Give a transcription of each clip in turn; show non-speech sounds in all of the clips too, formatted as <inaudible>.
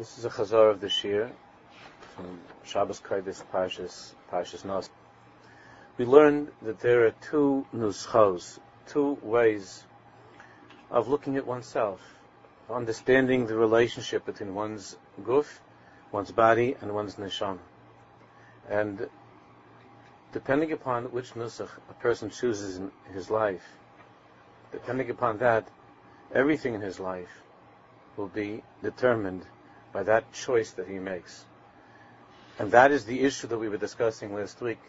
This is a chazar of the Shir from Shabbos Kodesh Parshas Parshas Nos. We learned that there are two nuschos, two ways of looking at oneself, understanding the relationship between one's guf, one's body, and one's neshama. And depending upon which nusach a person chooses in his life, depending upon that, everything in his life will be determined by that choice that he makes. And that is the issue that we were discussing last week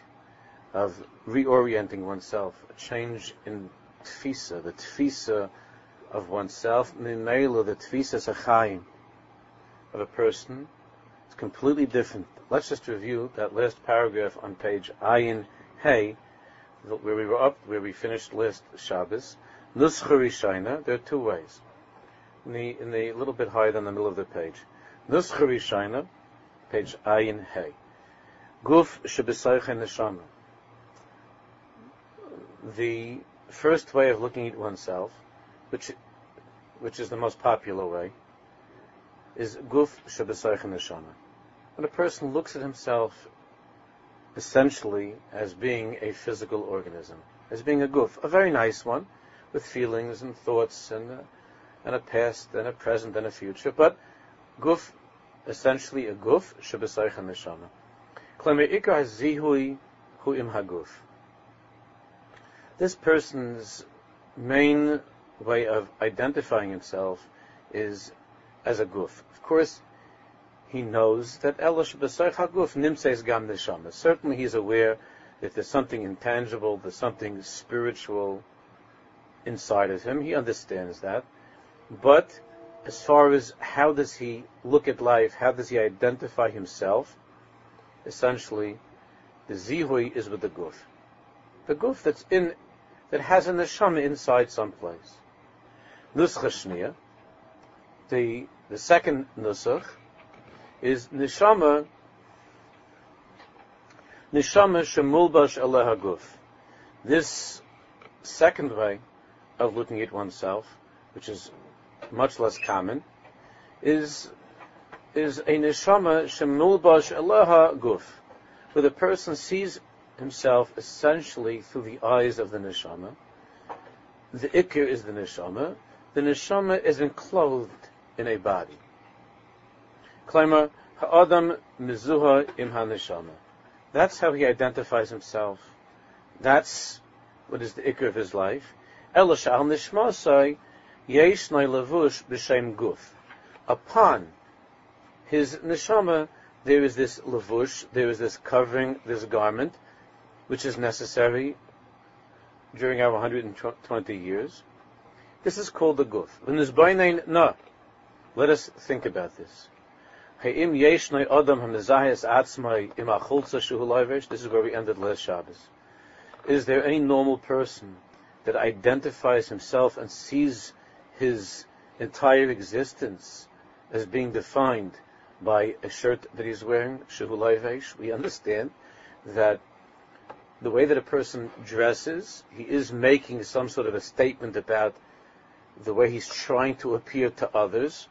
of reorienting oneself, a change in tfisa, the tfisa of oneself, mimela, the tfisa sachayim of a person. It's completely different. Let's just review that last paragraph on page Ayin Hey, where we were up, where we finished last Shabbos. Nuscha there are two ways. In the, in the little bit higher than the middle of the page. Nuscha page Ayin Hey. Guf shebesayche neshama. The first way of looking at oneself, which which is the most popular way, is guf shebesayche neshama. When a person looks at himself essentially as being a physical organism, as being a guf, a very nice one, with feelings and thoughts and a, and a past and a present and a future, but guf essentially a guf shebesaycha neshama. Klemer ikar zihui hu im haguf. This person's main way of identifying himself is as a guf. Of course, he knows that elosh b'soich haguf nimseis gam neshama. Certainly, he's aware that there's something intangible, there's something spiritual inside of him. He understands that, but as far as how does he look at life, how does he identify himself, essentially, the zihui is with the guf. The guf that's in, that has a neshama inside someplace. Nuscha shniya, the, the second nusach, is neshama, neshama shemulbash aleha guf. This second way of looking at oneself, which is much less common, is is a neshama shemulbash elaha guf, where the person sees himself essentially through the eyes of the neshama. The ikir is the neshama. The neshama is enclosed in a body. Klaimer ha'adam mizuha im ha-neshama. That's how he identifies himself. That's what is the ikir of his life. Elashal nishmasai Yeshnoi levush b'shem guf. Upon his neshama, there is this levush, there is this covering, this garment, which is necessary during our 120 years. This is called the guf. No. Let us think about this. This is where we ended last Shabbos. Is there any normal person that identifies himself and sees his entire existence as being defined by a shirt that he's wearing, shehu we understand that the way that a person dresses, he is making some sort of a statement about the way he's trying to appear to others,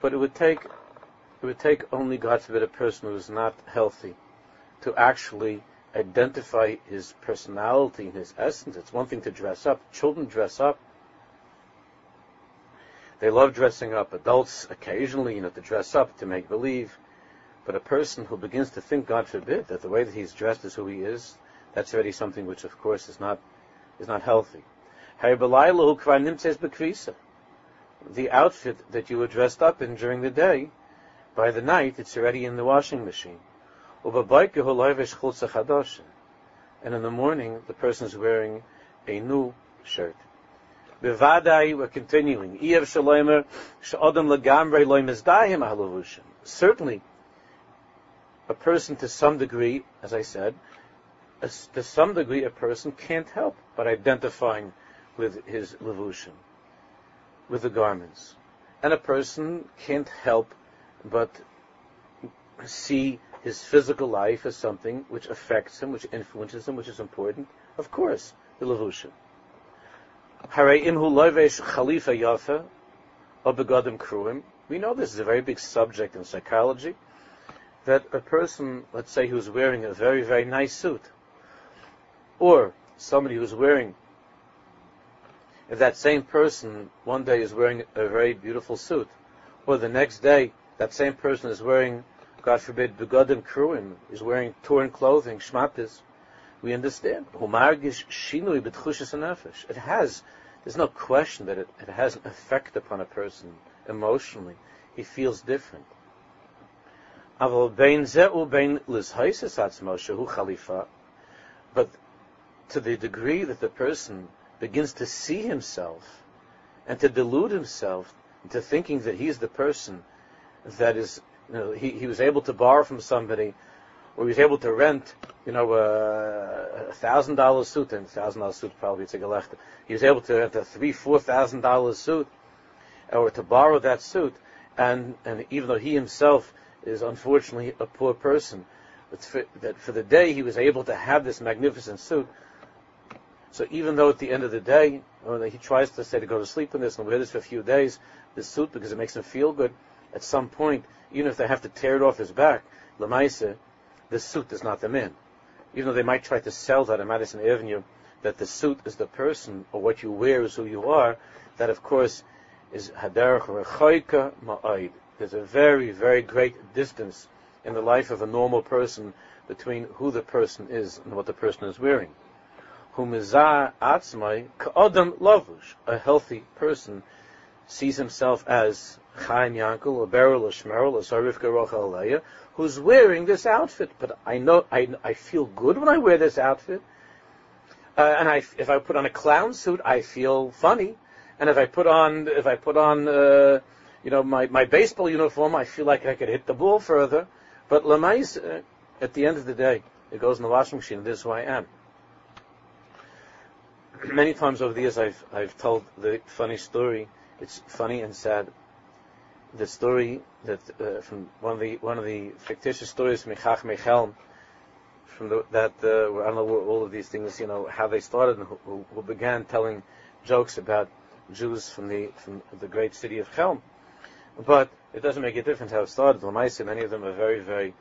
but it would take it would take only God forbid a person who is not healthy to actually identify his personality and his essence. It's one thing to dress up. Children dress up. They love dressing up. Adults occasionally, you know, to dress up, to make believe. But a person who begins to think, God forbid, that the way that he's dressed is who he is, that's already something which, of course, is not is not healthy. The outfit that you were dressed up in during the day, by the night, it's already in the washing machine. And in the morning, the person is wearing a new shirt. Bevadai, we're continuing. Certainly, a person to some degree, as I said, to some degree a person can't help but identifying with his levushim, with the garments. And a person can't help but see his physical life as something which affects him, which influences him, which is important. Of course, the levushim. Hare imhu loivesh chalifa yafa, or kruim. We know this is a very big subject in psychology, that a person, let's say, who's wearing a very, very nice suit, or somebody who's wearing, if that same person one day is wearing a very beautiful suit, or the next day that same person is wearing, God forbid, begodim kruim, is wearing torn clothing, shmatis, we understand. It has, there's no question that it, it has an effect upon a person emotionally. He feels different. But to the degree that the person begins to see himself and to delude himself into thinking that he's the person that is, you know, he, he was able to borrow from somebody or he was able to rent, you know, a thousand dollar suit, and thousand dollar suit probably it's a. He was able to rent a three, four thousand dollar suit, or to borrow that suit, and and even though he himself is unfortunately a poor person, for, that for the day he was able to have this magnificent suit. So even though at the end of the day, when he tries to say to go to sleep in this and wear this for a few days, this suit because it makes him feel good. At some point, even if they have to tear it off his back, lemaisa, the suit is not the man. Even though they might try to sell that on Madison Avenue, that the suit is the person, or what you wear is who you are, that of course is haderach rechoika ma'aid. There's a very, very great distance in the life of a normal person between who the person is and what the person is wearing. Humizah atzmai ka'adam lavush. A healthy person sees himself as Chaim Yankel, or Beryl, or Shmerel, or Sarivka Rochel Leah, who's wearing this outfit. But I know, I, I feel good when I wear this outfit. Uh, and I, if I put on a clown suit, I feel funny. And if I put on, if I put on, uh, you know, my, my baseball uniform, I feel like I could hit the ball further. But Lamais, uh, at the end of the day, it goes in the washing machine. This is who I am. Many times over the years, I've I've told the funny story. It's funny and sad the story that uh, from one of the one of the fictitious stories from Chach from the, that uh, I don't know all of these things, you know, how they started and who, who, began telling jokes about Jews from the from the great city of Chelm. But it doesn't make a difference how it started. Lamaisa, many of them are very, very,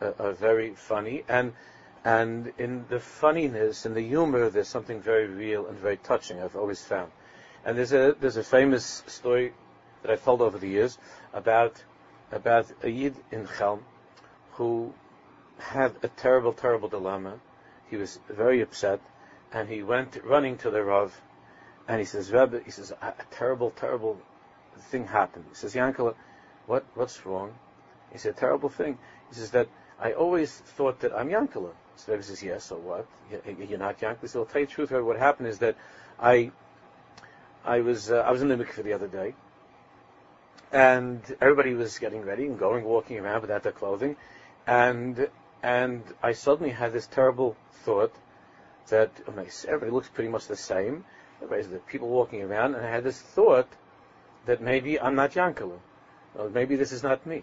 uh, are very funny, and and in the funniness and the humor, there's something very real and very touching. I've always found. And there's a there's a famous story that I've told over the years about about a yid in Chelm who had a terrible, terrible dilemma. He was very upset, and he went running to the Rav, and he says, Rebbe, he says, a, terrible, terrible thing happened. He says, Yankel, what, what's wrong? He said, terrible thing. He says that I always thought that I'm Yankala. So Rebbe says, yes, so what? You're not Yankala. So I'll tell you the truth, Rebbe, what happened is that I, I was, uh, I was in the mikveh the other day, and everybody was getting ready and going, walking around without their clothing, and and I suddenly had this terrible thought that everybody looks pretty much the same. Everybody's the people walking around, and I had this thought that maybe I'm not Yankala, or maybe this is not me.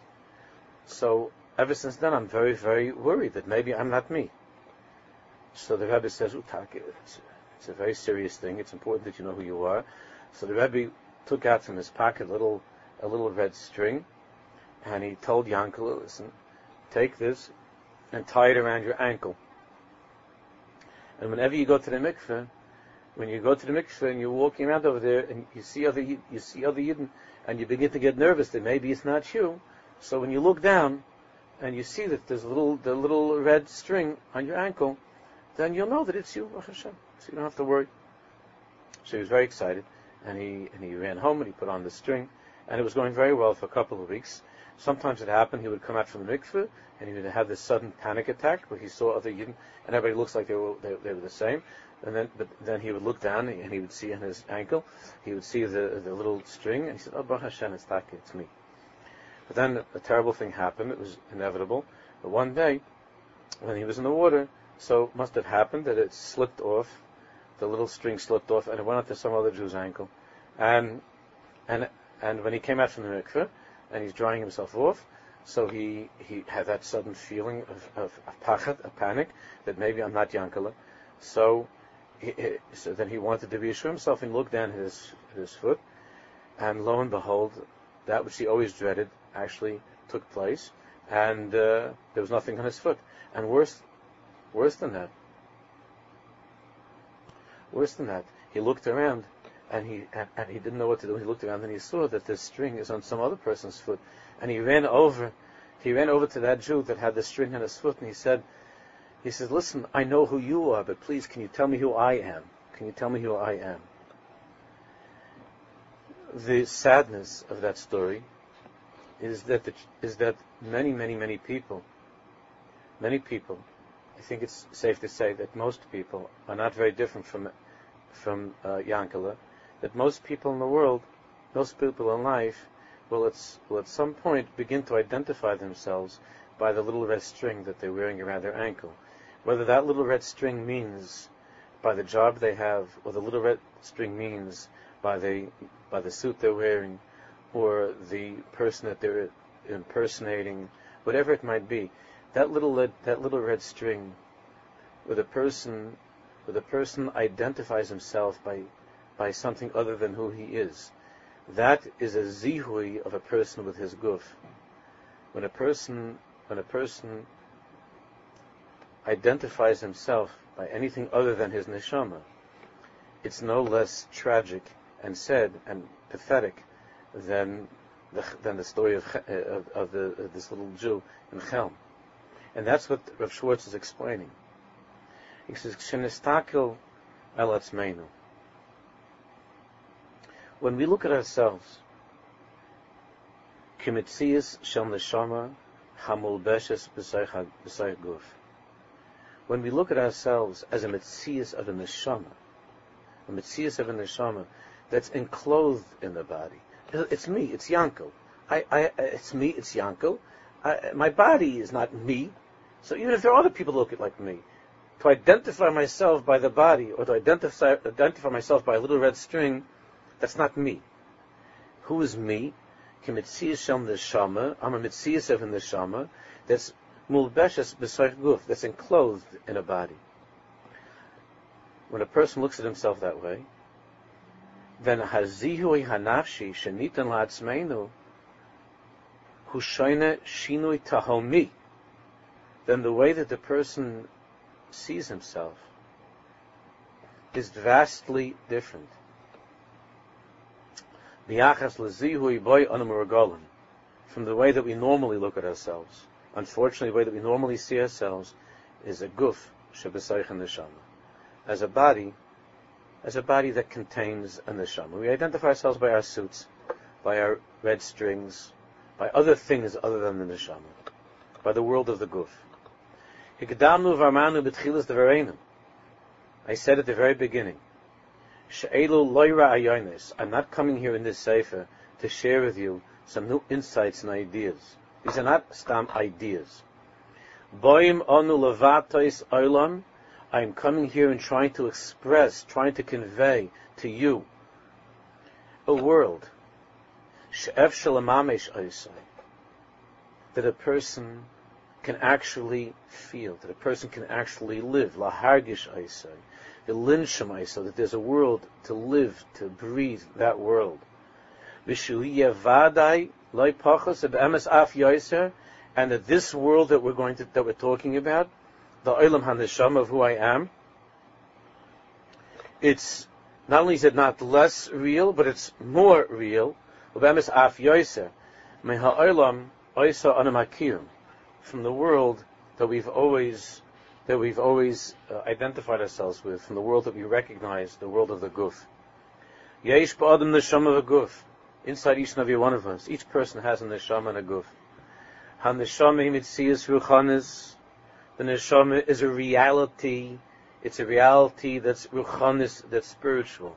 So ever since then, I'm very, very worried that maybe I'm not me. So the Rebbe says, Utake, it's, it's a very serious thing. It's important that you know who you are. So the Rebbe took out from his pocket a little a little red string, and he told Yankel, listen, take this and tie it around your ankle. And whenever you go to the mikveh, when you go to the mikveh and you're walking around over there and you see other you see other yidden and you begin to get nervous that maybe it's not you, so when you look down and you see that there's a little the little red string on your ankle, then you'll know that it's you. So you don't have to worry. So he was very excited, and he and he ran home and he put on the string, and it was going very well for a couple of weeks. Sometimes it happened he would come out from the mikveh and he would have this sudden panic attack where he saw other yidden and everybody looks like they were they, they, were the same. And then but then he would look down and he would see on his ankle, he would see the the little string and he said, "Oh, Baruch Hashem, it's Taki, it's me." But then a terrible thing happened. It was inevitable. But one day, when he was in the water, so must have happened that it slipped off, the little string slipped off, and it went onto some other Jew's ankle, and and and when he came out from the mikveh, and he's drying himself off, so he, he had that sudden feeling of, of, of pachat, a panic, that maybe I'm not Yankala. So, he, so then he wanted to reassure himself and looked down his, his foot, and lo and behold, that which he always dreaded actually took place, and uh, there was nothing on his foot. And worse, worse than that, worse than that, he looked around and he and, and, he didn't know what to do. He looked around and he saw that this string is on some other person's foot, and he ran over. He ran over to that Jew that had the string on his foot, and he said, "He says, listen, I know who you are, but please, can you tell me who I am? Can you tell me who I am?" The sadness of that story is that the, is that many, many, many people, many people, I think it's safe to say that most people are not very different from from uh, Yankala, that most people in the world, most people in life, will at, will at some point begin to identify themselves by the little red string that they're wearing around their ankle. Whether that little red string means by the job they have, or the little red string means by the by the suit they're wearing, or the person that they're impersonating, whatever it might be, that little red, that little red string, where the person where the person identifies himself by by something other than who he is. That is a zihui of a person with his guf. When a person when a person identifies himself by anything other than his neshama, it's no less tragic and sad and pathetic than the, than the story of, of, of, the, of this little Jew in Chelm. And that's what Rav Schwartz is explaining. He says, "Kshenistakel el When we look at ourselves, shel neshama hamulbeshes b'sayich guf. When we look at ourselves as a mitzias of a neshama, a mitzias of a neshama that's enclosed in the body. It's me. It's Yankel. I, I, it's me. It's Yankel. I, my body is not me. So even if there are other people who look like me, to identify myself by the body or to identify, identify myself by a little red string, that's not me. Who is me? Shem. I'm a mitzias of neshama. That's mulbeshes b'sayich guf. That's enclosed in a body. When a person looks at himself that way, then hazihui hanafshi shenitan la'atzmeinu hushoine shinui tahomi. Then the way that the person sees himself is vastly different. From the way that we normally look at ourselves. Unfortunately, the way that we normally see ourselves is a guf shebesayich neshama. As a body, as a body that contains a neshama. We identify ourselves by our suits, by our red strings, by other things other than the neshama, by the world of the guf. I said at the very beginning, I'm not coming here in this sefer to share with you some new insights and ideas. These are not stam ideas. I am coming here and trying to express, trying to convey to you a world that a person can actually feel, that a person can actually live. Lahargish the Linsham Aisai, that there's a world to live, to breathe that world. And that this world that we're going to, that we're talking about, the Olam HaNeshama of who I am, it's, not only is it not less real, but it's more real. Af Meha Olam Oisa Anamakirim from the world that we've always that we've always uh, identified ourselves with, from the world that we recognize, the world of the guf. Yesh ba'adam neshama of guf. Inside each and every one of us, each person has a neshama and a guf. Ha neshama mitzias ruchanis. The neshama is a reality. It's a reality that's ruchanis, that's spiritual.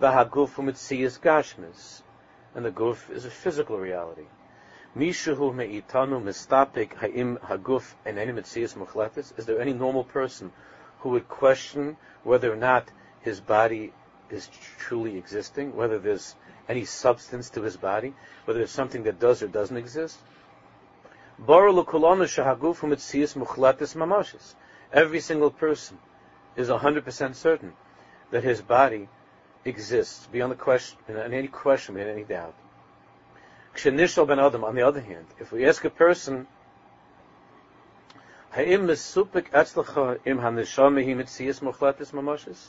V'haguf mitzias gashmis. And the guf is a physical reality. Mishahu me'itanu mistapik ha'im haguf? Is there any normal person who would question whether or not his body is truly existing, whether there's any substance to his body, whether there's something that does or doesn't exist? Every single person is 100% certain that his body exists beyond the question, any question, beyond any doubt. Kshenishal ben Adam, on the other hand, if we ask a person, Ha'im mesupik etzlacha im mochletis mamashis?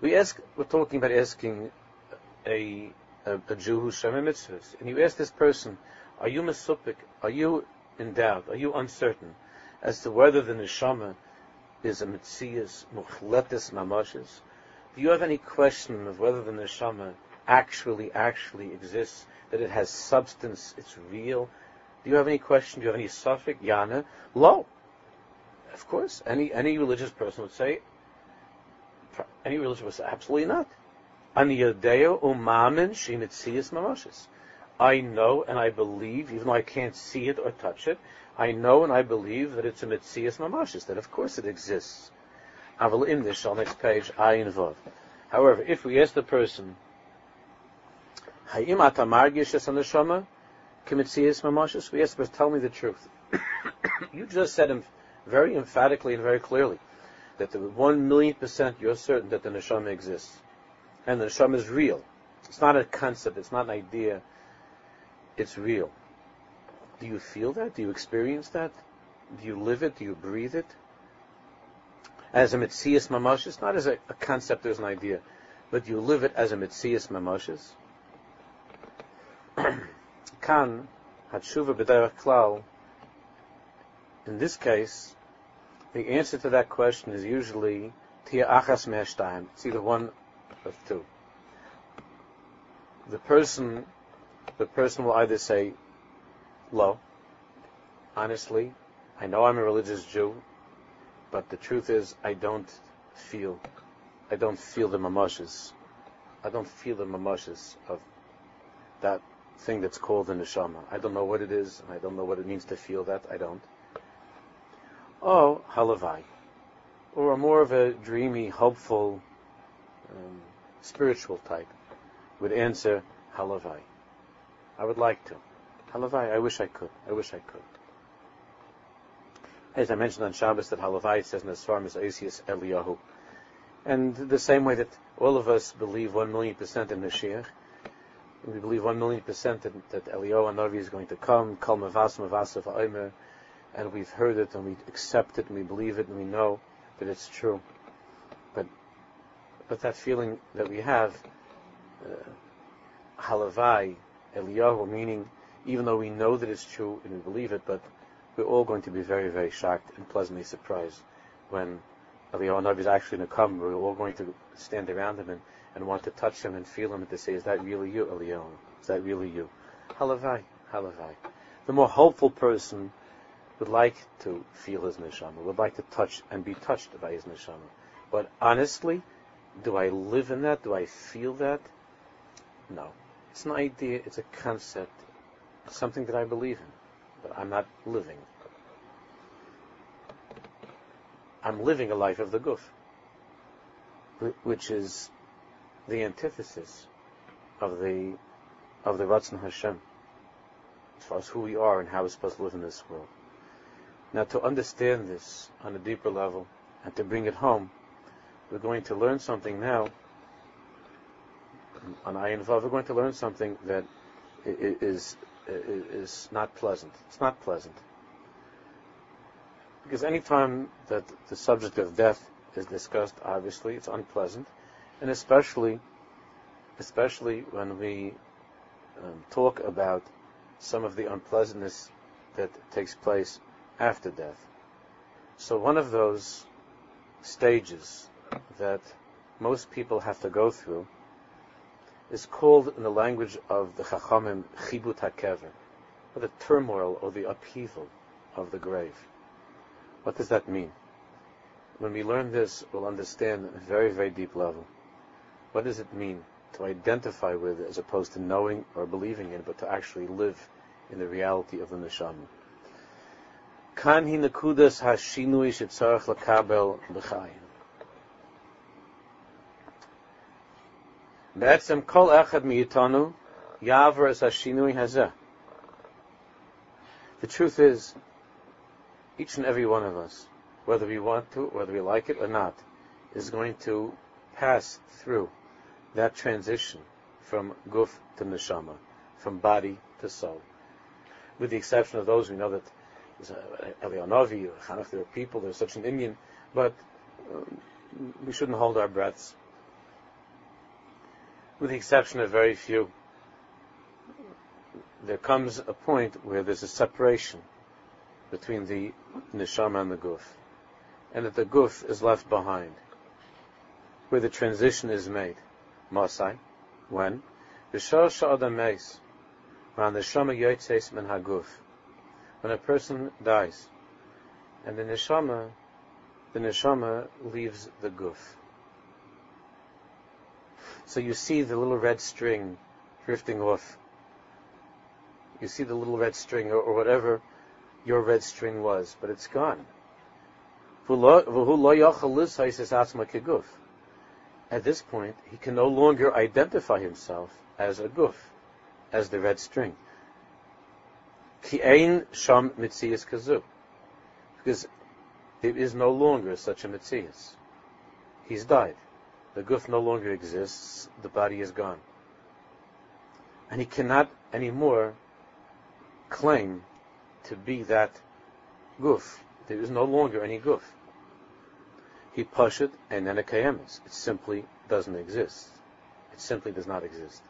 We ask, we're talking about asking a, a, a Jew who's Shema mitzvahs, and you ask this person, are you mesupik, are you in doubt, are you uncertain as to whether the neshama is a mitzias mochletis mamashis? Do you have any question of whether the neshama actually, actually exists, that it has substance, it's real? Do you have any question? Do you have any suffix? Yana? Lo. Of course, any any religious person would say, any religious person absolutely not. Ani yodeo umamin shimitzias mamashis. I know and I believe, even though I can't see it or touch it, I know and I believe that it's a mitzias mamashis, that of course it exists. Aval this, on next page, ayin vav. However, if we ask the person, Hayim atamargish es aneshama, kimitzias mamashis, the person, tell me the truth. <coughs> you just said very emphatically and very clearly that the one million percent you're certain that the neshama exists, and the neshama is real. It's not a concept. It's not an idea. It's real. Do you feel that? Do you experience that? Do you live it? Do you breathe it? As a mitzias mamashis, not as a, a concept, as an idea, but you live it as a mitzias mamashis. Kan hatshuva b'derech klal in this case, the answer to that question is usually tia achas me'ashtaim. It's either one of two. The person, the person will either say, "Lo, honestly, I know I'm a religious Jew, but the truth is, I don't feel, I don't feel the mamoshes. I don't feel the mamoshes of that thing that's called the neshama. I don't know what it is, and I don't know what it means to feel that. I don't." Oh, halavai, or a more of a dreamy, hopeful, um, spiritual type would answer halavai. I would like to. Halavai, I wish I could. I wish I could. As I mentioned on Shabbos, that halavai says in the Svarim is Asius Eliyahu. And the same way that all of us believe one million percent in Mashiach, we believe one million percent that, that Eliyahu Navi is going to come, Kal Mavas Mavas of Omer, and we've heard it and we accept it and we believe it and we know that it's true. But but that feeling that we have, uh, halavai, Eliyahu, meaning even though we know that it's true and we believe it, but we're all going to be very, very shocked and pleasantly surprised when Eliyahu Navi is actually going to come. We're all going to stand around him and, and want to touch him and feel him and to say, is that really you, Eliyahu? Is that really you? Halavai, halavai. The more hopeful person would like to feel his neshama, would like to touch and be touched by his neshama. But honestly, do I live in that? Do I feel that? No. It's an idea, it's a concept, something that I believe in, but I'm not living. I'm living a life of the guf, which is the antithesis of the of the Ratzon Hashem, as far as who we are and how we're supposed to live in this world. Now, to understand this on a deeper level and to bring it home, we're going to learn something now. On Ayin Vav, we're going to learn something that is, is not pleasant. It's not pleasant. Because any time that the subject of death is discussed, obviously, it's unpleasant. And especially, especially when we um, talk about some of the unpleasantness that takes place after death. So one of those stages that most people have to go through is called in the language of the Chachamim chibut hakever, or the turmoil or the upheaval of the grave. What does that mean? When we learn this, we'll understand at a very, very deep level. What does it mean to identify with as opposed to knowing or believing in, but to actually live in the reality of the neshama? Kan hi nekudas lakabel b'chayim. Be'etzem kol echad es hazeh. The truth is, each and every one of us, whether we want to, whether we like it or not, is going to pass through that transition from guf to neshama, from body to soul. With the exception of those we know that Elianovi or Chanoch, there are people, there's such an Indian, but um, we shouldn't hold our breaths. With the exception of very few, there comes a point where there's a separation between the neshama and the guf, and that the guf is left behind, where the transition is made. Masai, when b'shar sha'adam meis, when the neshama yotzes min haguf, when a person dies, and the neshama, the neshama leaves the guf. So you see the little red string drifting off you see the little red string or, or whatever your red string was, but it's gone. At this point, he can no longer identify himself as a guf, as the red string. Ki ein sham kazu. Because there is no longer such a mitzias. He's died. The guf no longer exists. The body is gone. And he cannot anymore claim to be that guf. There is no longer any guf. He it and then a kayemis. It simply doesn't exist. It simply does not exist.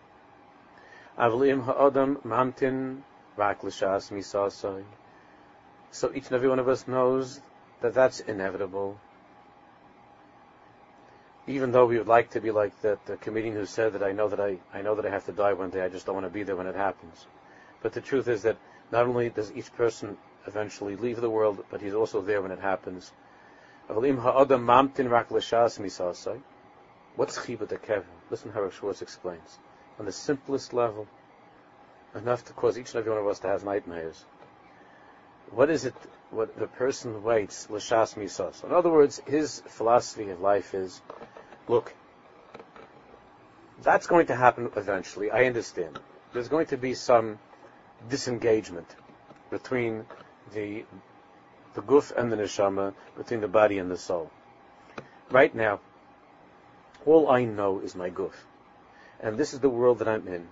Avlim ha'adam mamtin rak l'shas misasai. So each and every one of us knows that that's inevitable. Even though we would like to be like that the comedian who said that I know that I, I know that I have to die one day, I just don't want to be there when it happens. But the truth is that not only does each person eventually leave the world, but he's also there when it happens. What's chibut Kevin? Listen how Schwartz explains. On the simplest level, enough to cause each and every one of us to have nightmares. What is it? What the person waits l'shas misas? In other words, his philosophy of life is, look, that's going to happen eventually. I understand. There's going to be some disengagement between the the guf and the neshama, between the body and the soul. Right now, all I know is my guf, and this is the world that I'm in.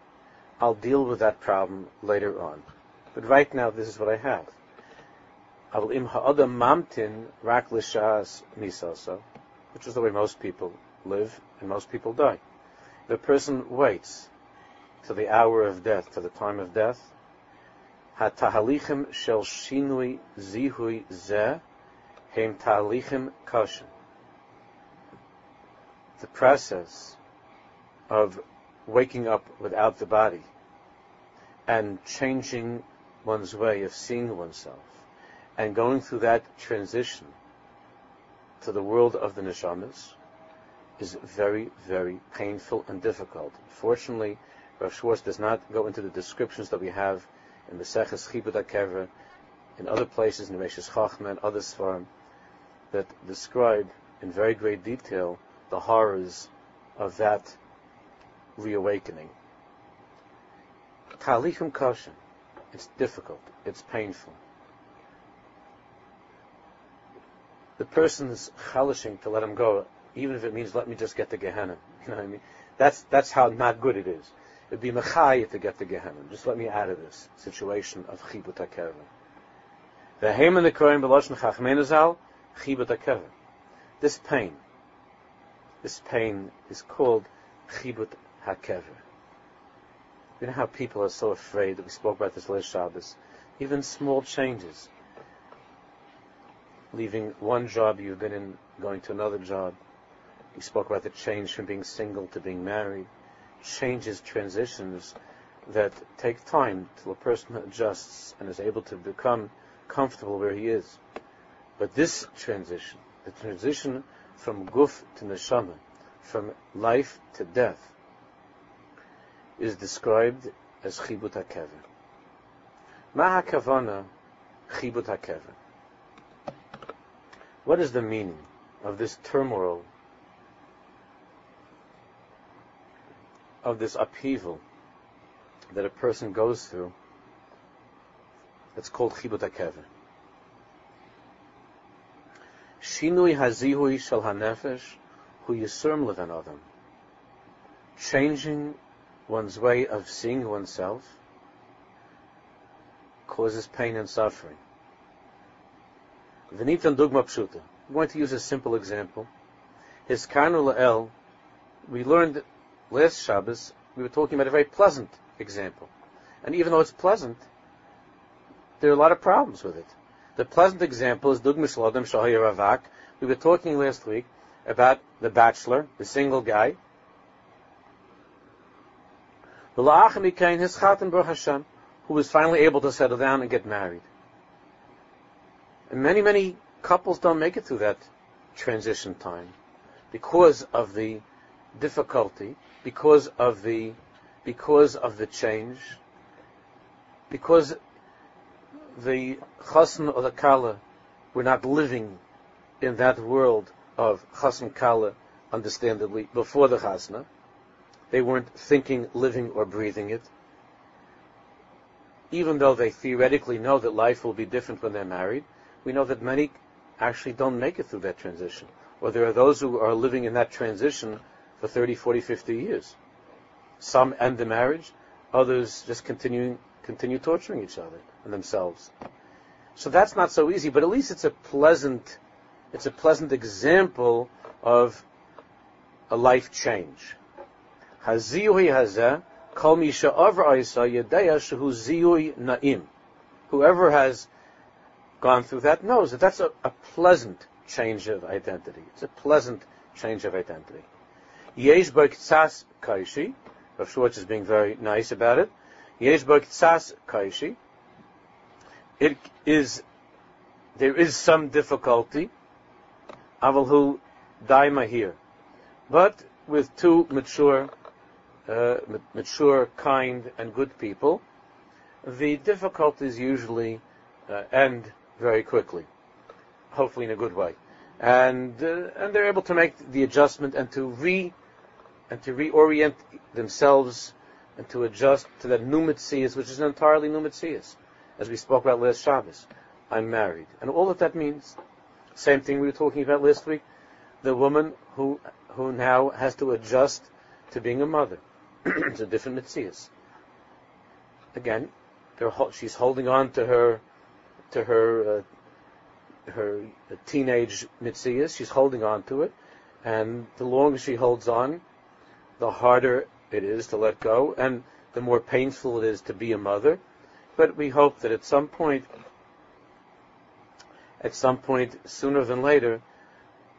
I'll deal with that problem later on, but right now, this is what I have. I will im ha'adam mamtin rak l'shas misasa, which is the way most people live and most people die. The person waits to the hour of death, to the time of death, התהליכים של שינוי זיהוי זה הם תהליכים קשים. The process of waking up without the body and changing one's way of seeing oneself and going through that transition to the world of the neshamas is very, very painful and difficult. Fortunately, Rav Schwartz does not go into the descriptions that we have in the Seches Chibud HaKever, in other places in the Reshis Chachma and other Svarim, that describe in very great detail the horrors of that reawakening. Talichum Kashin. It's difficult. It's painful. The person is chalishing to let him go, even if it means let me just get to Gehenna. <laughs> You know what I mean? That's that's how not good it is. It'd be mechayit to get to Gehenna. Just let me out of this situation of chibut hakever. The Haman the Kohen Beloshen Chachmenazal chibut hakever. This pain, this pain is called chibut hakever. You know how people are so afraid that we spoke about this last Shabbos. Even small changes, leaving one job you've been in, going to another job. We spoke about the change from being single to being married changes, transitions that take time till a person adjusts and is able to become comfortable where he is. But this transition, the transition from guf to neshama, from life to death, is described as chibut hakever. Ma hakavana chibut hakever. What is the meaning of this turmoil of this upheaval that a person goes through, it's called chibut hakever. Shinui hazihui shel hanefesh hu yisurim leven adam. Changing one's way of seeing oneself causes pain and suffering. V'nitan dugma pshuta. I'm going to use a simple example. His karnu el. We learned last Shabbos. We were talking about a very pleasant example, and even though it's pleasant, there are a lot of problems with it. The pleasant example is dugma shlodem shahir avak. We were talking last week about the bachelor, the single guy. Who was finally able to settle down and get married. And many, many couples don't make it through that transition time because of the difficulty, because of the because of the change, because the chasn or the kala were not living in that world of chasn kala, understandably, before the chasna. They weren't thinking, living, or breathing it. Even though they theoretically know that life will be different when they're married, we know that many actually don't make it through that transition. Or there are those who are living in that transition for 30, 40, 50 years. Some end the marriage, others just continuing, continue torturing each other and themselves. So that's not so easy, but at least it's a pleasant, it's a pleasant example of a life change. Whoever has gone through that knows that that's a, a pleasant change of identity. It's a pleasant change of identity. Yesh tzas kaishi. Rav Schwartz is being very nice about it. Yesh tzas kaishi. It is, there is some difficulty. Avalhu daima here. But with two mature, uh, mature, kind, and good people, the difficulties usually uh, end very quickly, hopefully in a good way, and uh, and they're able to make the adjustment and to re and to reorient themselves and to adjust to that new mitzias, which is an entirely new mitzias, as we spoke about last Shabbos. I'm married, and all that that means. Same thing we were talking about last week. The woman who who now has to adjust to being a mother. <clears throat> it's a different mitzias. Again, she's holding on to her to her uh, her teenage mitzias. She's holding on to it, and the longer she holds on, the harder it is to let go, and the more painful it is to be a mother. But we hope that at some point, at some point, sooner than later,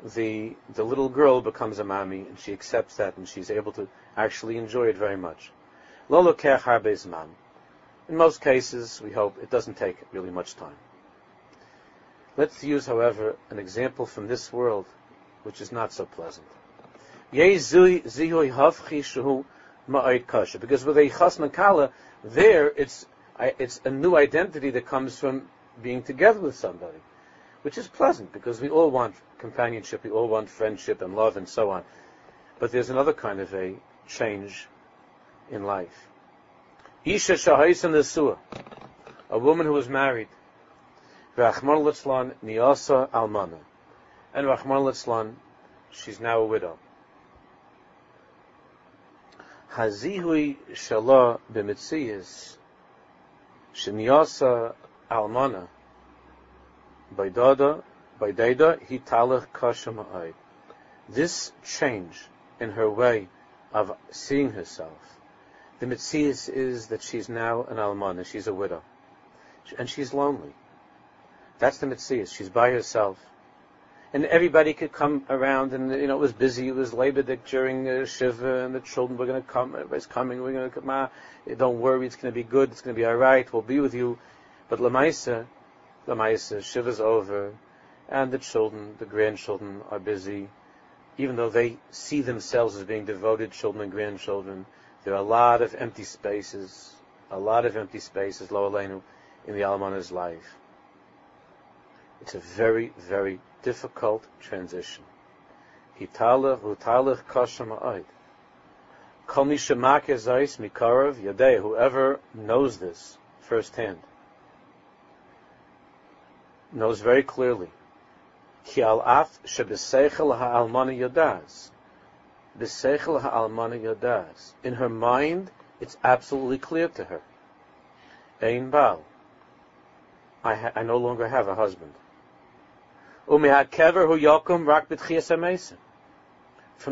the the little girl becomes a mommy, and she accepts that, and she's able to actually enjoy it very much. Lolo mam. In most cases, we hope it doesn't take really much time. Let's use, however, an example from this world, which is not so pleasant. Because with a chasna kala, there it's it's a new identity that comes from being together with somebody, which is pleasant because we all want companionship, we all want friendship and love and so on. But there's another kind of a change in life. Isha Shahaisan Nesua, a woman who was married. Rachman Litzlan Niasa Almana. And Rachman Litzlan, she's now a widow. Hazihui Shala B'mitziyas Sheniasa Almana Baidada Baidada Hitalach Kashama'ai. This change in her way of seeing herself the mitzias is that she's now an almana, she's a widow. And she's lonely. That's the mitzias. She's by herself. And everybody could come around, and you know it was busy. It was Labor Day during uh, Shiva, and the children were going to come. Everybody's coming. We're going to come. Ah, don't worry, it's going to be good. It's going to be all right. We'll be with you. But Lamaisa, Lamaisa, Shiva's over, and the children, the grandchildren, are busy. Even though they see themselves as being devoted children and grandchildren, there are a lot of empty spaces, a lot of empty spaces, Lo Aleinu, in the Almana's life. It's a very, very difficult transition. Hitalach, hutalach, kasha ma'od. Kol ezais mikarav yadeh, whoever knows this firsthand, knows very clearly, ki al af shebeseichel ha'almana yadaz, B'seichel ha'almana yadas. In her mind, it's absolutely clear to her. Ein bal. I no longer have a husband. From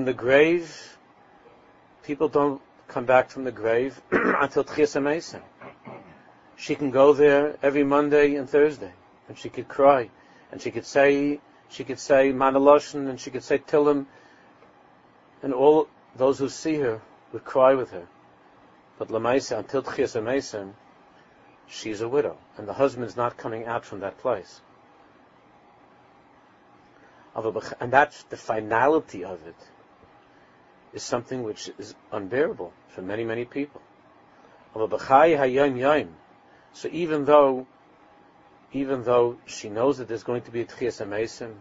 the grave, people don't come back from the grave <clears throat> until Tchias She can go there every Monday and Thursday, and she could cry, and she could say, she could say Manaloshin, and she could say Tillim, and all those who see her would cry with her. But Lamaisa, until Tchias she's a widow, and the husband's not coming out from that place. And that's the finality of it, is something which is unbearable for many, many people. So even though, even though she knows that there's going to be a Tchias Amesim,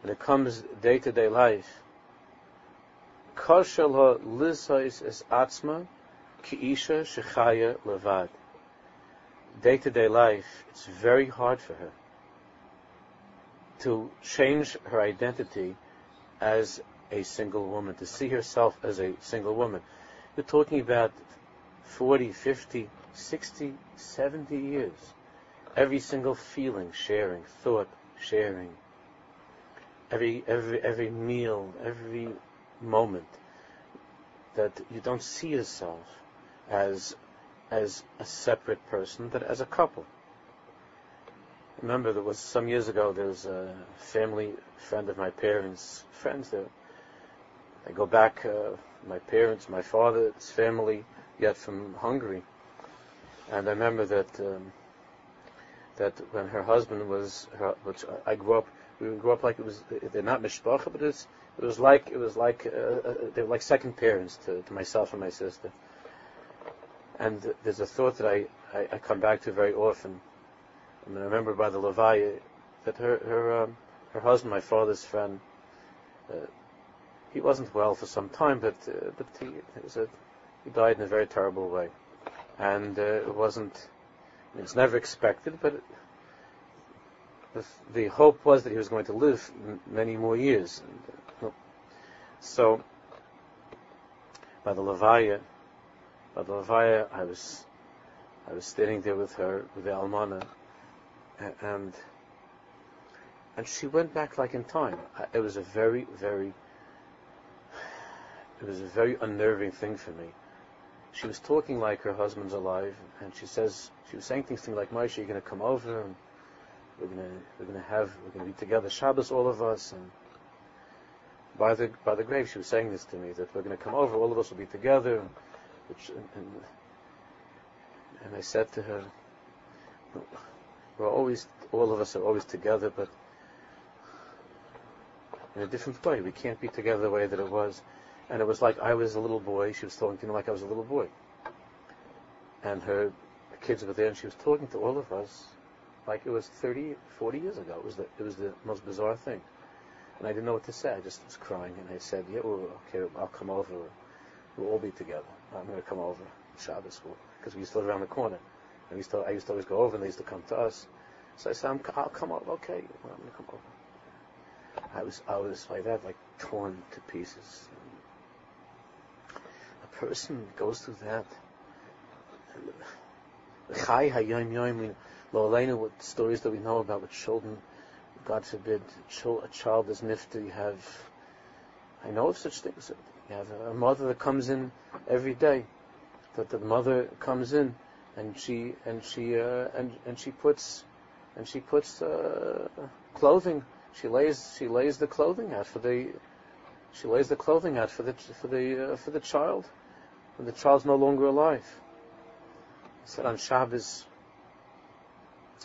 when it comes day to day life, Koshel lisais es atzma kiisha shechaya levad. Day to day life, it's very hard for her to change her identity as a single woman, to see herself as a single woman. You're talking about 40, 50, 60, 70 years. Every single feeling sharing, thought sharing, every, every, every meal, every moment that you don't see yourself as, as a separate person, but as a couple. Remember, there was some years ago. There was a family friend of my parents, friends there. I go back. Uh, my parents, my father's family, yet from Hungary, and I remember that um, that when her husband was, her, which I grew up, we grew up like it was. They're not mishpacha, but it's, it was like it was like uh, uh, they were like second parents to, to myself and my sister. And there's a thought that I, I, I come back to very often I mean, I remember by the Levaya that her her um, her husband, my father's friend, uh, he wasn't well for some time, but uh, but he a, he died in a very terrible way, and uh, it wasn't. I mean, it's never expected, but it, the, the, hope was that he was going to live many more years. Uh, so, by the Levaya, by the Levaya, I was I was standing there with her, with the Almana, and and she went back like in time. It was a very, very, it was a very unnerving thing for me. She was talking like her husband's alive, and she says she was saying things to me like, "Moshe, you're going to come over, and we're going to we're going to have we're going to be together Shabbos, all of us." And by the by the grave, she was saying this to me that we're going to come over, all of us will be together. Which, and, and, and I said to her, we're always, all of us are always together, but in a different way. We can't be together the way that it was. And it was like I was a little boy. She was talking to me like I was a little boy. And her kids were there, and she was talking to all of us like it was 30, 40 years ago. It was the, it was the most bizarre thing. And I didn't know what to say. I just was crying, and I said, "Yeah, well, okay, I'll come over. We'll all be together. I'm going to come over Shabbos because we used to live around the corner." We used to, I used to always go over, and they used to come to us. So I said, i will come over. Okay, well, I'm to come over. I was, I was like that, like torn to pieces. A person goes through that. Chai hayom yom, lo what stories that we know about with children. God forbid, a child is nifta. You have, I know of such things. You have a mother that comes in every day. That the mother comes in and she and she uh, and and she puts and she puts uh, clothing. She lays she lays the clothing out for the she lays the clothing out for the for the uh, for the child when the child's no longer alive. Said on Shabbos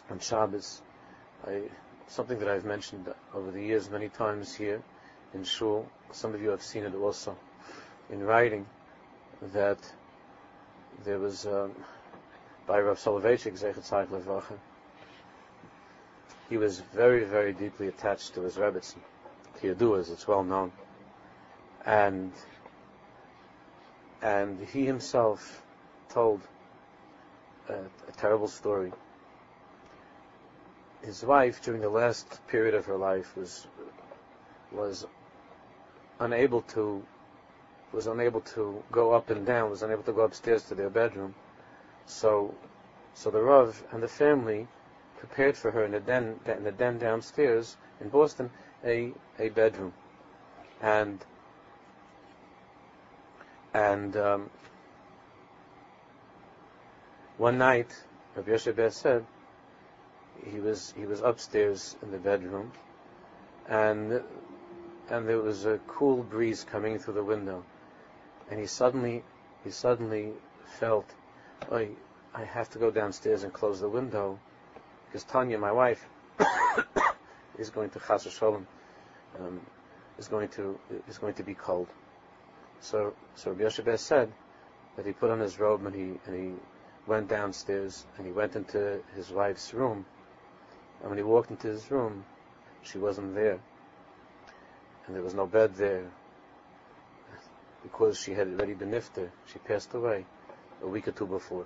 on Shabbos, I, something that I've mentioned over the years many times here in Shul. Some of you have seen it also in writing that there was. Um, by Rav Soloveitchik, Zechat Levacha. He was very, very deeply attached to his Rebbetzin, Kiyadu, as it's well known. And, and he himself told a, a terrible story. His wife, during the last period of her life, was, was unable to was unable to go up and down, was unable to go upstairs to their bedroom, so So the Rav and the family prepared for her in the den, in the den downstairs in Boston, a, a bedroom. And, and, um, one night, Rabbi Yoshe said, he was, he was upstairs in the bedroom, and, and there was a cool breeze coming through the window, and he suddenly, he suddenly felt, oh, I have to go downstairs and close the window because Tanya, my wife, <coughs> is going to Chas Shalom, um, is going to is going to be cold. So so Rabbi Yoshe said that he put on his robe and he and he went downstairs and he went into his wife's room. And when he walked into his room, she wasn't there, and there was no bed there because she had already been nifter. She passed away a week or two before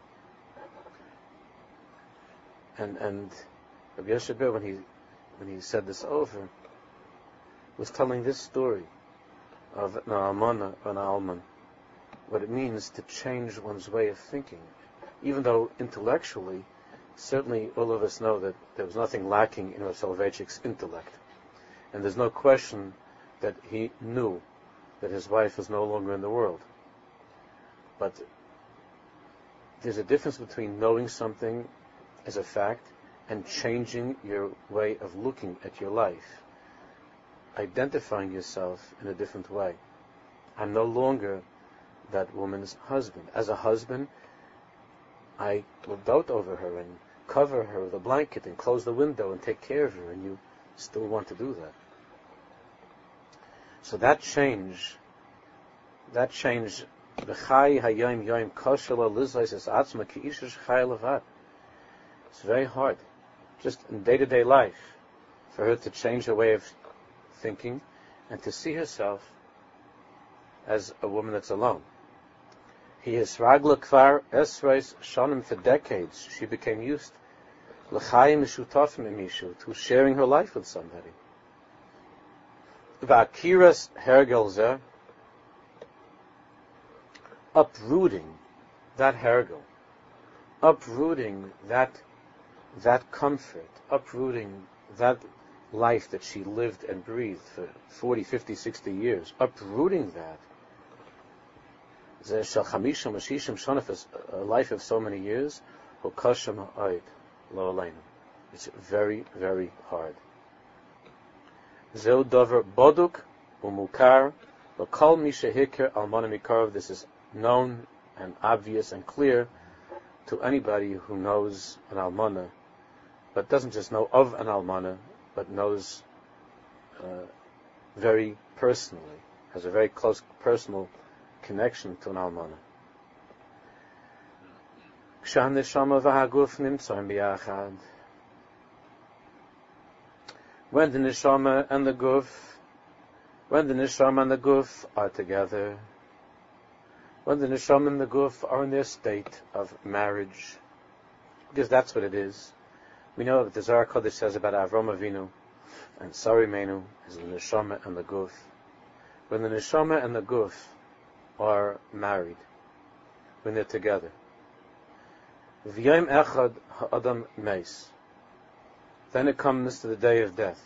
and and Rabbi when he when he said this over was telling this story of an almana an alman, what it means to change one's way of thinking, even though intellectually, certainly all of us know that there was nothing lacking in Rav Soloveitchik's intellect, and there's no question that he knew that his wife was no longer in the world. But there's a difference between knowing something as a fact and changing your way of looking at your life, identifying yourself in a different way. I'm no longer that woman's husband. As a husband, I will dote over her and cover her with a blanket and close the window and take care of her, and you still want to do that. So that change, that change, It's very hard, just in day-to-day life, for her to change her way of thinking and to see herself as a woman that's alone. He is ragla kvar esreis shonim for decades. She became used l'chayim mishutafim emishu to sharing her life with somebody. Vakiras hergelzer, uprooting that hergel, uprooting that that comfort, uprooting that life that she lived and breathed for 40, 50, 60 years, uprooting that, a uh, life of so many years, it's very, very hard. This is known and obvious and clear to anybody who knows an almana but doesn't just know of an almana, but knows uh, very personally, has a very close personal connection to an almana. When the neshama and the guf, when the neshama and the guf are together, when the neshama and the guf are in their state of marriage, because that's what it is. We know that the Zohar Kodesh says about Avram Avinu and Sari Menu is the neshama and the guf. When the neshama and the guf are married, when they're together, v'yom echad ha'adam meis. Then it comes to the day of death.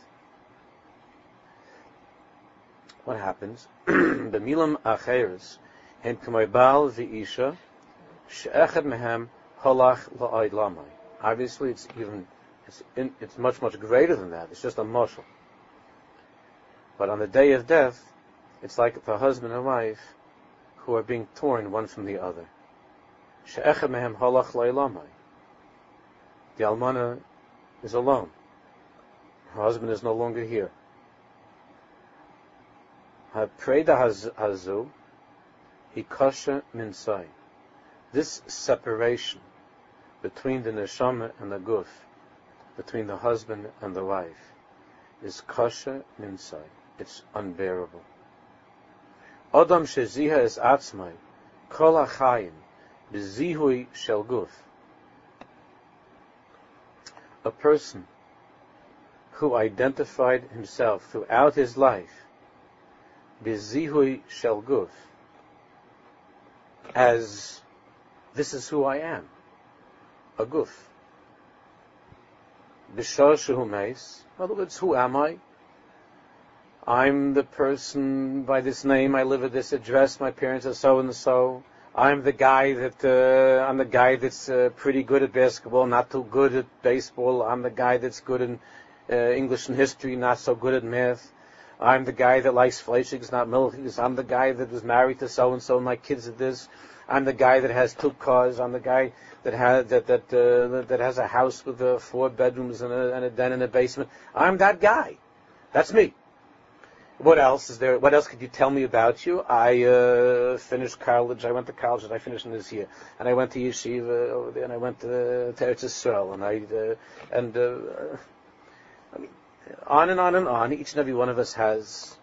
What happens? <clears throat> The milam acheres hen k'may bal v'isha she'echad mehem halach la'ayd lamai. Obviously, it's even it's, in, it's much, much greater than that. It's just a muscle. But on the day of death, it's like the husband and wife who are being torn one from the other. The almana is alone. Her husband is no longer here. Preda hazu, hikasha minsai. This separation between the neshama and the guf between the husband and the wife is kasha minsai. It's unbearable. Adam sheziha is atzmai, kol achayim, bezihui shel guf. A person who identified himself throughout his life, bezihui shel guf, as this is who I am. a guf. Bishar shehu. In other words, who am I? I'm the person by this name. I live at this address. My parents are so and so. I'm the guy that uh, I'm the guy that's uh, pretty good at basketball, not too good at baseball. I'm the guy that's good in uh, English and history, not so good at math. I'm the guy that likes fleischigs, not milchigs. I'm the guy that was married to so and so. And my kids are this. I'm the guy that has two cars. I'm the guy that has that that uh, that has a house with uh, four bedrooms and a, and a den and a basement. I'm that guy. That's me. What else is there? What else could you tell me about you? I uh, finished college. I went to college and I finished in this year. And I went to yeshiva over there, and I went to, to Eretz Yisrael, and I uh, and uh, I mean, on and on and on. Each and every one of us has.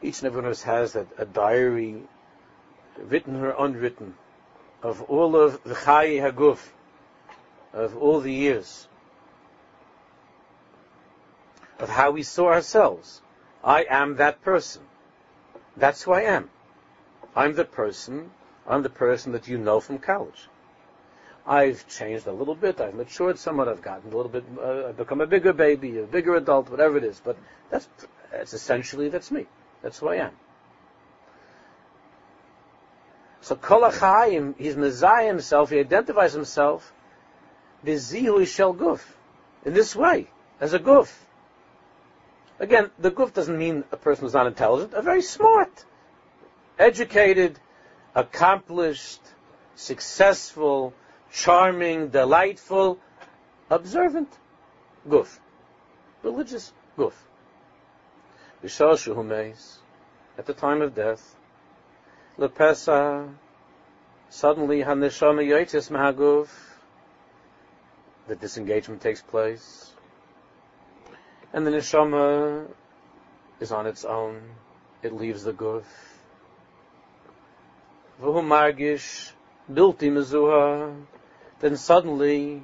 Each and every one of us has a, a diary, written or unwritten, of all of the Chayi Haguf, of all the years, of how we saw ourselves I am that person. That's who I am. I'm the person, I'm the person that you know from college. I've changed a little bit, I've matured somewhat, I've gotten a little bit, uh, I've become a bigger baby, a bigger adult, whatever it is, but that's, that's essentially, that's me. That's who I am. So Kol HaChaim, he's Messiah himself, he identifies himself, Vizihu Shel Guf, in this way, as a Guf. Again, the guf doesn't mean a person who's not intelligent, a very smart, educated, accomplished, successful, charming, delightful, observant goof, Religious guf. At the time of death, lepesa, suddenly haneshama yoitis mahaguf, the disengagement takes place and the neshama is on its own. It leaves the guf. V'hu margish bilti. Then suddenly,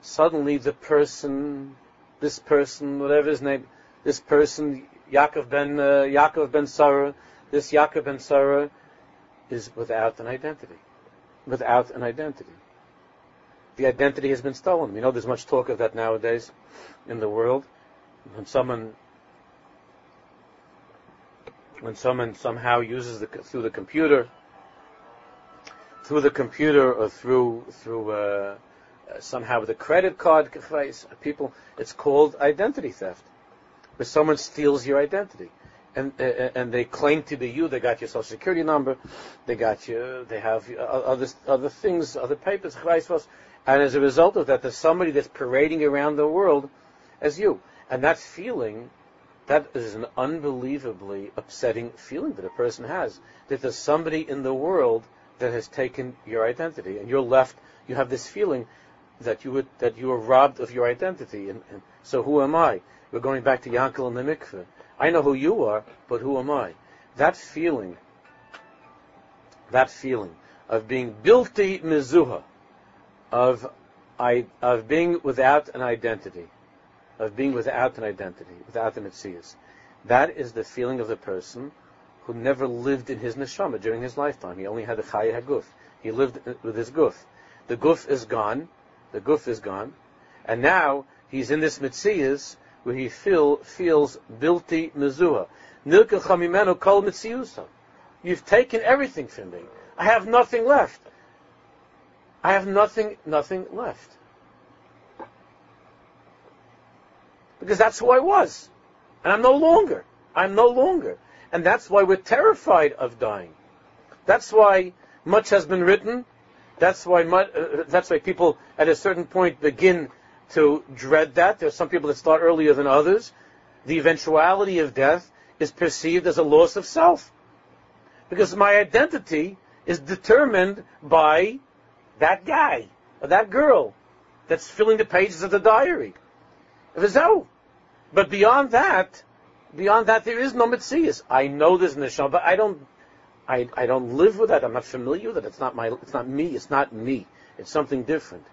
suddenly the person, this person, whatever his name, this person, Yaakov ben uh, Yaakov ben Sarah, this Yaakov ben Sarah, is without an identity, without an identity the identity has been stolen. We know there's much talk of that nowadays in the world. When someone when someone somehow uses the through the computer through the computer or through through uh, somehow with a credit card people it's called identity theft where someone steals your identity and uh, and they claim to be you. They got your social security number, they got you. They have other other things, other papers, and as a result of that, there's somebody that's parading around the world as you. And that feeling, that is an unbelievably upsetting feeling that a person has. That there's somebody in the world that has taken your identity, and you're left. You have this feeling that you would, that you were robbed of your identity. And, and so, who am I? We're going back to Yankel and the mikveh. I know who you are, but who am I? That feeling, that feeling of being bilti mizuha, of, I, of being without an identity, of being without an identity, without an mitzias. That is the feeling of the person who never lived in his neshama during his lifetime. He only had the chaya haguf. He lived with his guf. The guf is gone. The guf is gone. And now he's in this mitzias where he feel, feels bilti mezua. Nilka chamimenu kol mitziusa. You've taken everything from me. I have nothing left. I have nothing, nothing left. Because that's who I was. And I'm no longer. I'm no longer. And that's why we're terrified of dying. That's why much has been written. That's why much, uh, that's why people at a certain point begin to dread that. There's some people that start earlier than others. The eventuality of death is perceived as a loss of self. Because my identity is determined by that guy or that girl that's filling the pages of the diary. But beyond that, beyond that, there is no mitzias. I know there's neshama, but I don't, I, I don't live with that. I'm not familiar with it. It's not my, it's not me. It's not me. It's something different.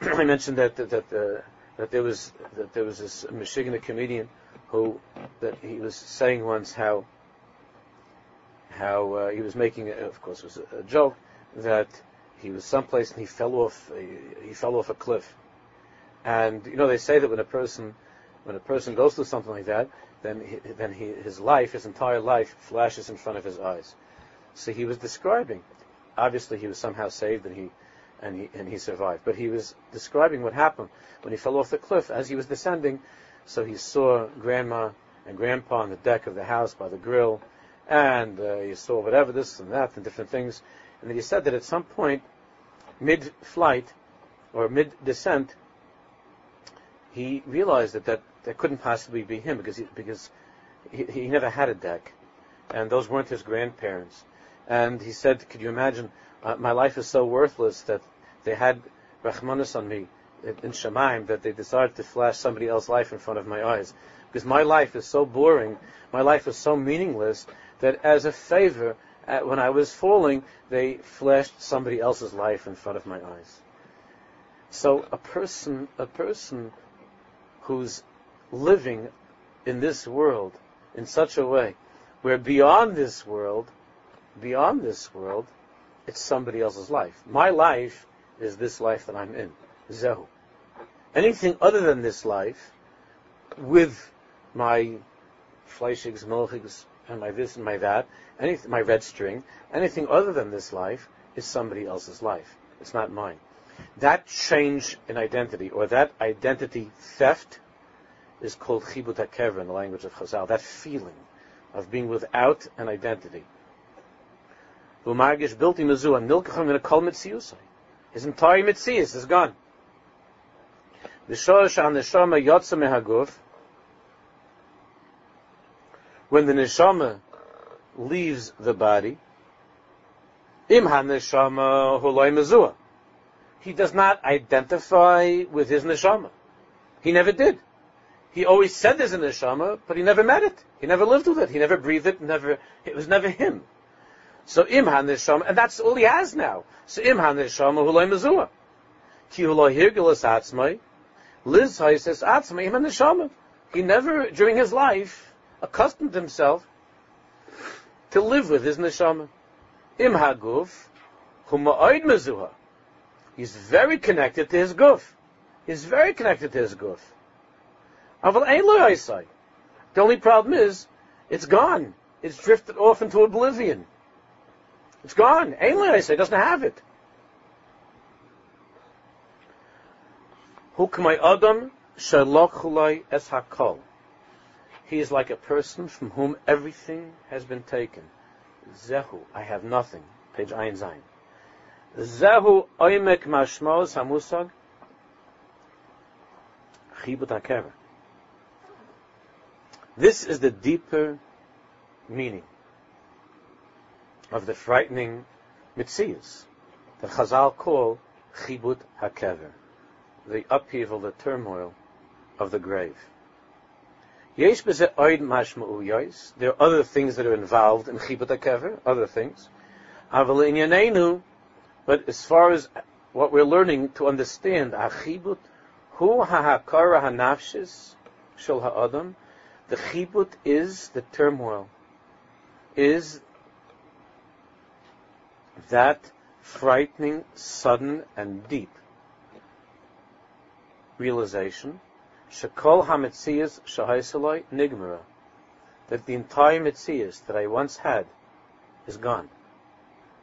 <clears throat> I mentioned that that that, uh, that, there was that there was this Michigan comedian who that he was saying once how how uh, he was making, of course, it was a, a joke that he was someplace and he fell off, he fell off a cliff. And you know, they say that when a person, when a person goes through something like that, then he, then he, his life, his entire life, flashes in front of his eyes. So he was describing. Obviously, he was somehow saved and he and he and he survived. But he was describing what happened when he fell off the cliff as he was descending. So he saw grandma and grandpa on the deck of the house by the grill, and uh, he saw whatever this and that and different things. And then he said that at some point, mid-flight or mid-descent, he realized that that, that couldn't possibly be him because he, because he, he never had a deck, and those weren't his grandparents. And he said, "Could you imagine? Uh, my life is so worthless that they had Rahmanis on me in Shemaim that they decided to flash somebody else's life in front of my eyes. Because my life is so boring, my life is so meaningless that as a favor, uh, when I was falling, they flashed somebody else's life in front of my eyes. So a person, a person who's living in this world in such a way where beyond this world, beyond this world, it's somebody else's life. My life is this life that I'm in. Zehu. Anything other than this life, with my fleishigs, milchigs, and my this and my that, anything, my red string, anything other than this life is somebody else's life. It's not mine. That change in identity, or that identity theft, is called chibut in the language of Chazal. That feeling of being without an identity. His entire mitzias is gone. The neshama yotza mehaguf. When the neshama leaves the body, im ha-neshama huloi mezua. He does not identify with his neshama. He never did. He always said there's a neshama, but he never met it. He never lived with it. He never breathed it. Never. It was never him. So im neshama, and that's all he has now. So im neshama huloi mezua. Ki huloi hirgulas atzmai. Liz says atzmai im neshama. He never, during his life, accustomed himself to live with his neshama. Im haguf huma'oid mezuha. He's very connected to his guf. He's very connected to his guf. The only problem is, it's gone. It's drifted off into oblivion. It's gone. It doesn't have it. adam es hakol. He is like a person from whom everything has been taken. Zehu, I have nothing. Page Ein Zayin. Zehu oimek mashmos hamusag chibut hakever. This is the deeper meaning of the frightening mitzias that Chazal call chibut hakever, the upheaval, the turmoil of the grave. Yesh oid There are other things that are involved in chibut hakever, other things. Aval inyanenu, but as far as what we're learning to understand, achibut hu ha'hakara hanafshis shel ha'adam, the chibut is the turmoil, is that frightening, sudden, and deep realization, shekol hametzias shahaisaloi nigmara, that the entire metzias that I once had is gone.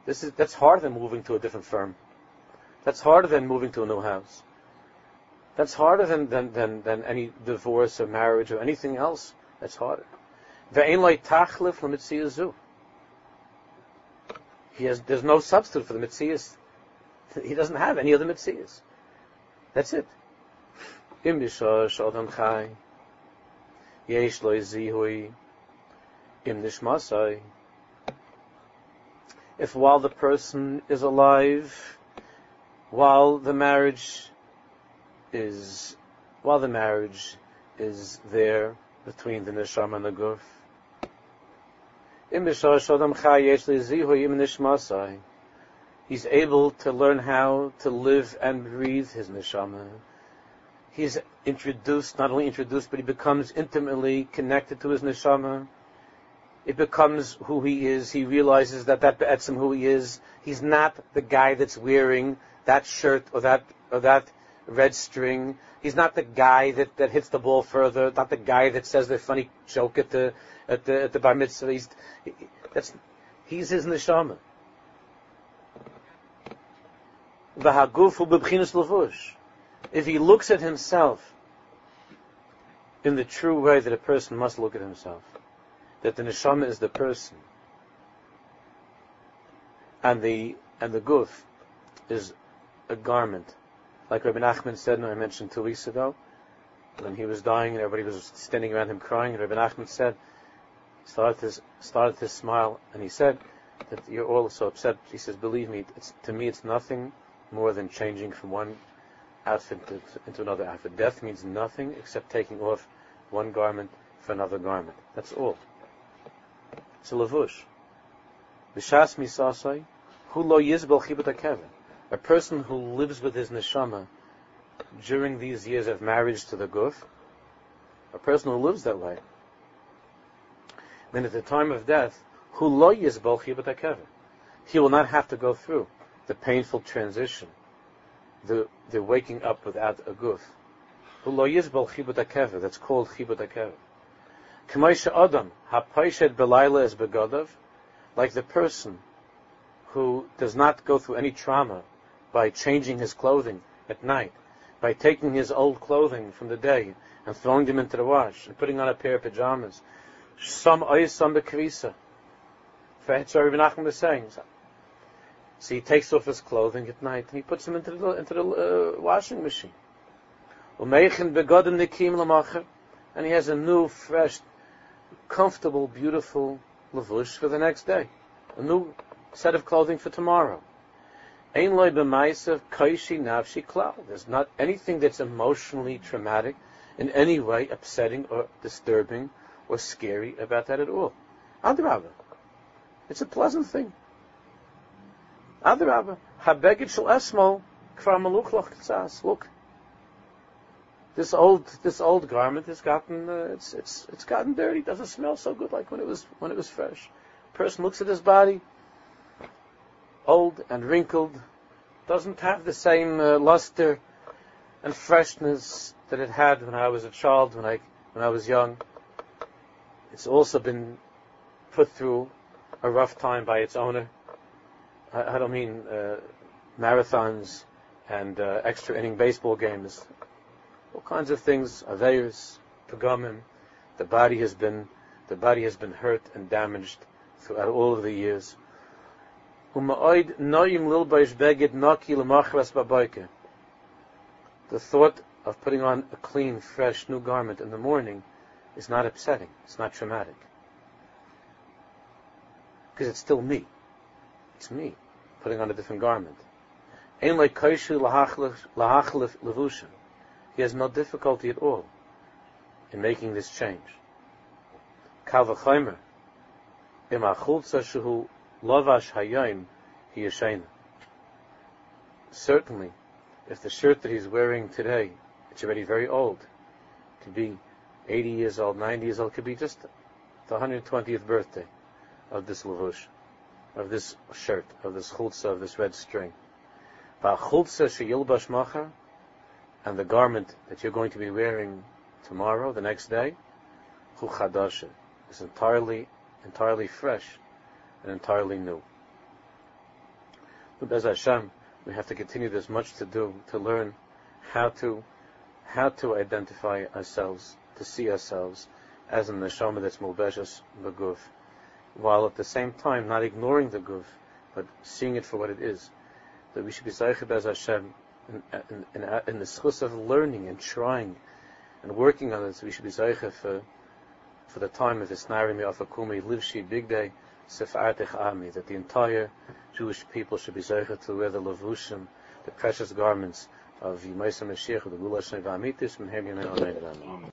This is that's harder than moving to a different firm. That's harder than moving to a new house. That's harder than, than, than, than any divorce or marriage or anything else. That's harder. He has, there's no substitute for the mitzias. He doesn't have any other mitzias. That's it. Yesh lo zihui, im nishmasai. If while the person is alive, while the marriage is while the marriage is there between the neshama and the guf. He's able to learn how to live and breathe his neshama. He's introduced, not only introduced, but he becomes intimately connected to his neshama. It becomes who he is. He realizes that that be'etzim who he is. He's not the guy that's wearing that shirt or that or that red string. He's not the guy that, that hits the ball further. Not the guy that says the funny joke at the at the at the bar mitzvah. He's that's he's his neshama. If he looks at himself in the true way that a person must look at himself, that the neshama is the person, and the and the guf is a garment, like Rabbi Nachman said, and I mentioned two weeks ago, when he was dying and everybody was standing around him crying, Rabbi Nachman said, started to started to smile, and he said that you're all so upset. He says, believe me, to me it's nothing more than changing from one outfit to, into another outfit. Death means nothing except taking off one garment for another garment. That's all. It's a lavush. B'shas misasai, hu lo yizbel chibut A person who lives with his neshama during these years of marriage to the guf, a person who lives that way, then at the time of death, hu lo yizbel chibut He will not have to go through the painful transition, the, the waking up without a guf. Hu lo yizbel chibut That's called chibut. K'moisha Adam, ha'paished belayla is begadav, like the person who does not go through any trauma by changing his clothing at night, by taking his old clothing from the day and throwing them into the wash and putting on a pair of pajamas. Some ois, some bekrisa. Sorry, Menachem was saying. So he takes off his clothing at night and he puts them into the, into the uh, washing machine. And he has a new, fresh comfortable, beautiful lavush for the next day. A new set of clothing for tomorrow. Ein loy b'maisav kaishi nafshi klal. There's not anything that's emotionally traumatic, in any way upsetting or disturbing or scary about that at all. Adrabah. It's a pleasant thing. Adrabah. Habegit shel esmo kvar maluch Look, this old this old garment has gotten uh, it's it's it's gotten dirty. It doesn't smell so good like when it was when it was fresh. Person looks at his body, old and wrinkled, doesn't have the same uh, luster and freshness that it had when I was a child, when I when I was young. It's also been put through a rough time by its owner. I, I don't mean uh, marathons and uh, extra inning baseball games all kinds of things, aveiros, pagamim. The body has been, the body has been hurt and damaged throughout all of the years. The thought of putting on a clean, fresh, new garment in the morning is not upsetting. It's not traumatic. Because it's still me. It's me putting on a different garment. He has no difficulty at all in making this change. Hi Certainly, if the shirt that he's wearing today, it's already very old, could be 80 years old, 90 years old, could be just the 120th birthday of this lavush, of this shirt, of this chulza, of this red string. And the garment that you're going to be wearing tomorrow, the next day, hu is entirely, entirely fresh and entirely new. But as Hashem, we have to continue. There's much to do to learn how to how to identify ourselves, to see ourselves as an neshama that's mulbeshas beguf, while at the same time not ignoring the guf, but seeing it for what it is. That we should be as Hashem in, in, in, in the schus of learning and trying and working on this, we should be zeicha for, for the time of this Narimi Afakumi Livshi Big Day Sefartich Ami, that the entire Jewish people should be zeicha to wear the lavushim, the precious garments of Yemaisa Mashiach, the Gula Shnei V'Amitis, Menhem Yemen Amen.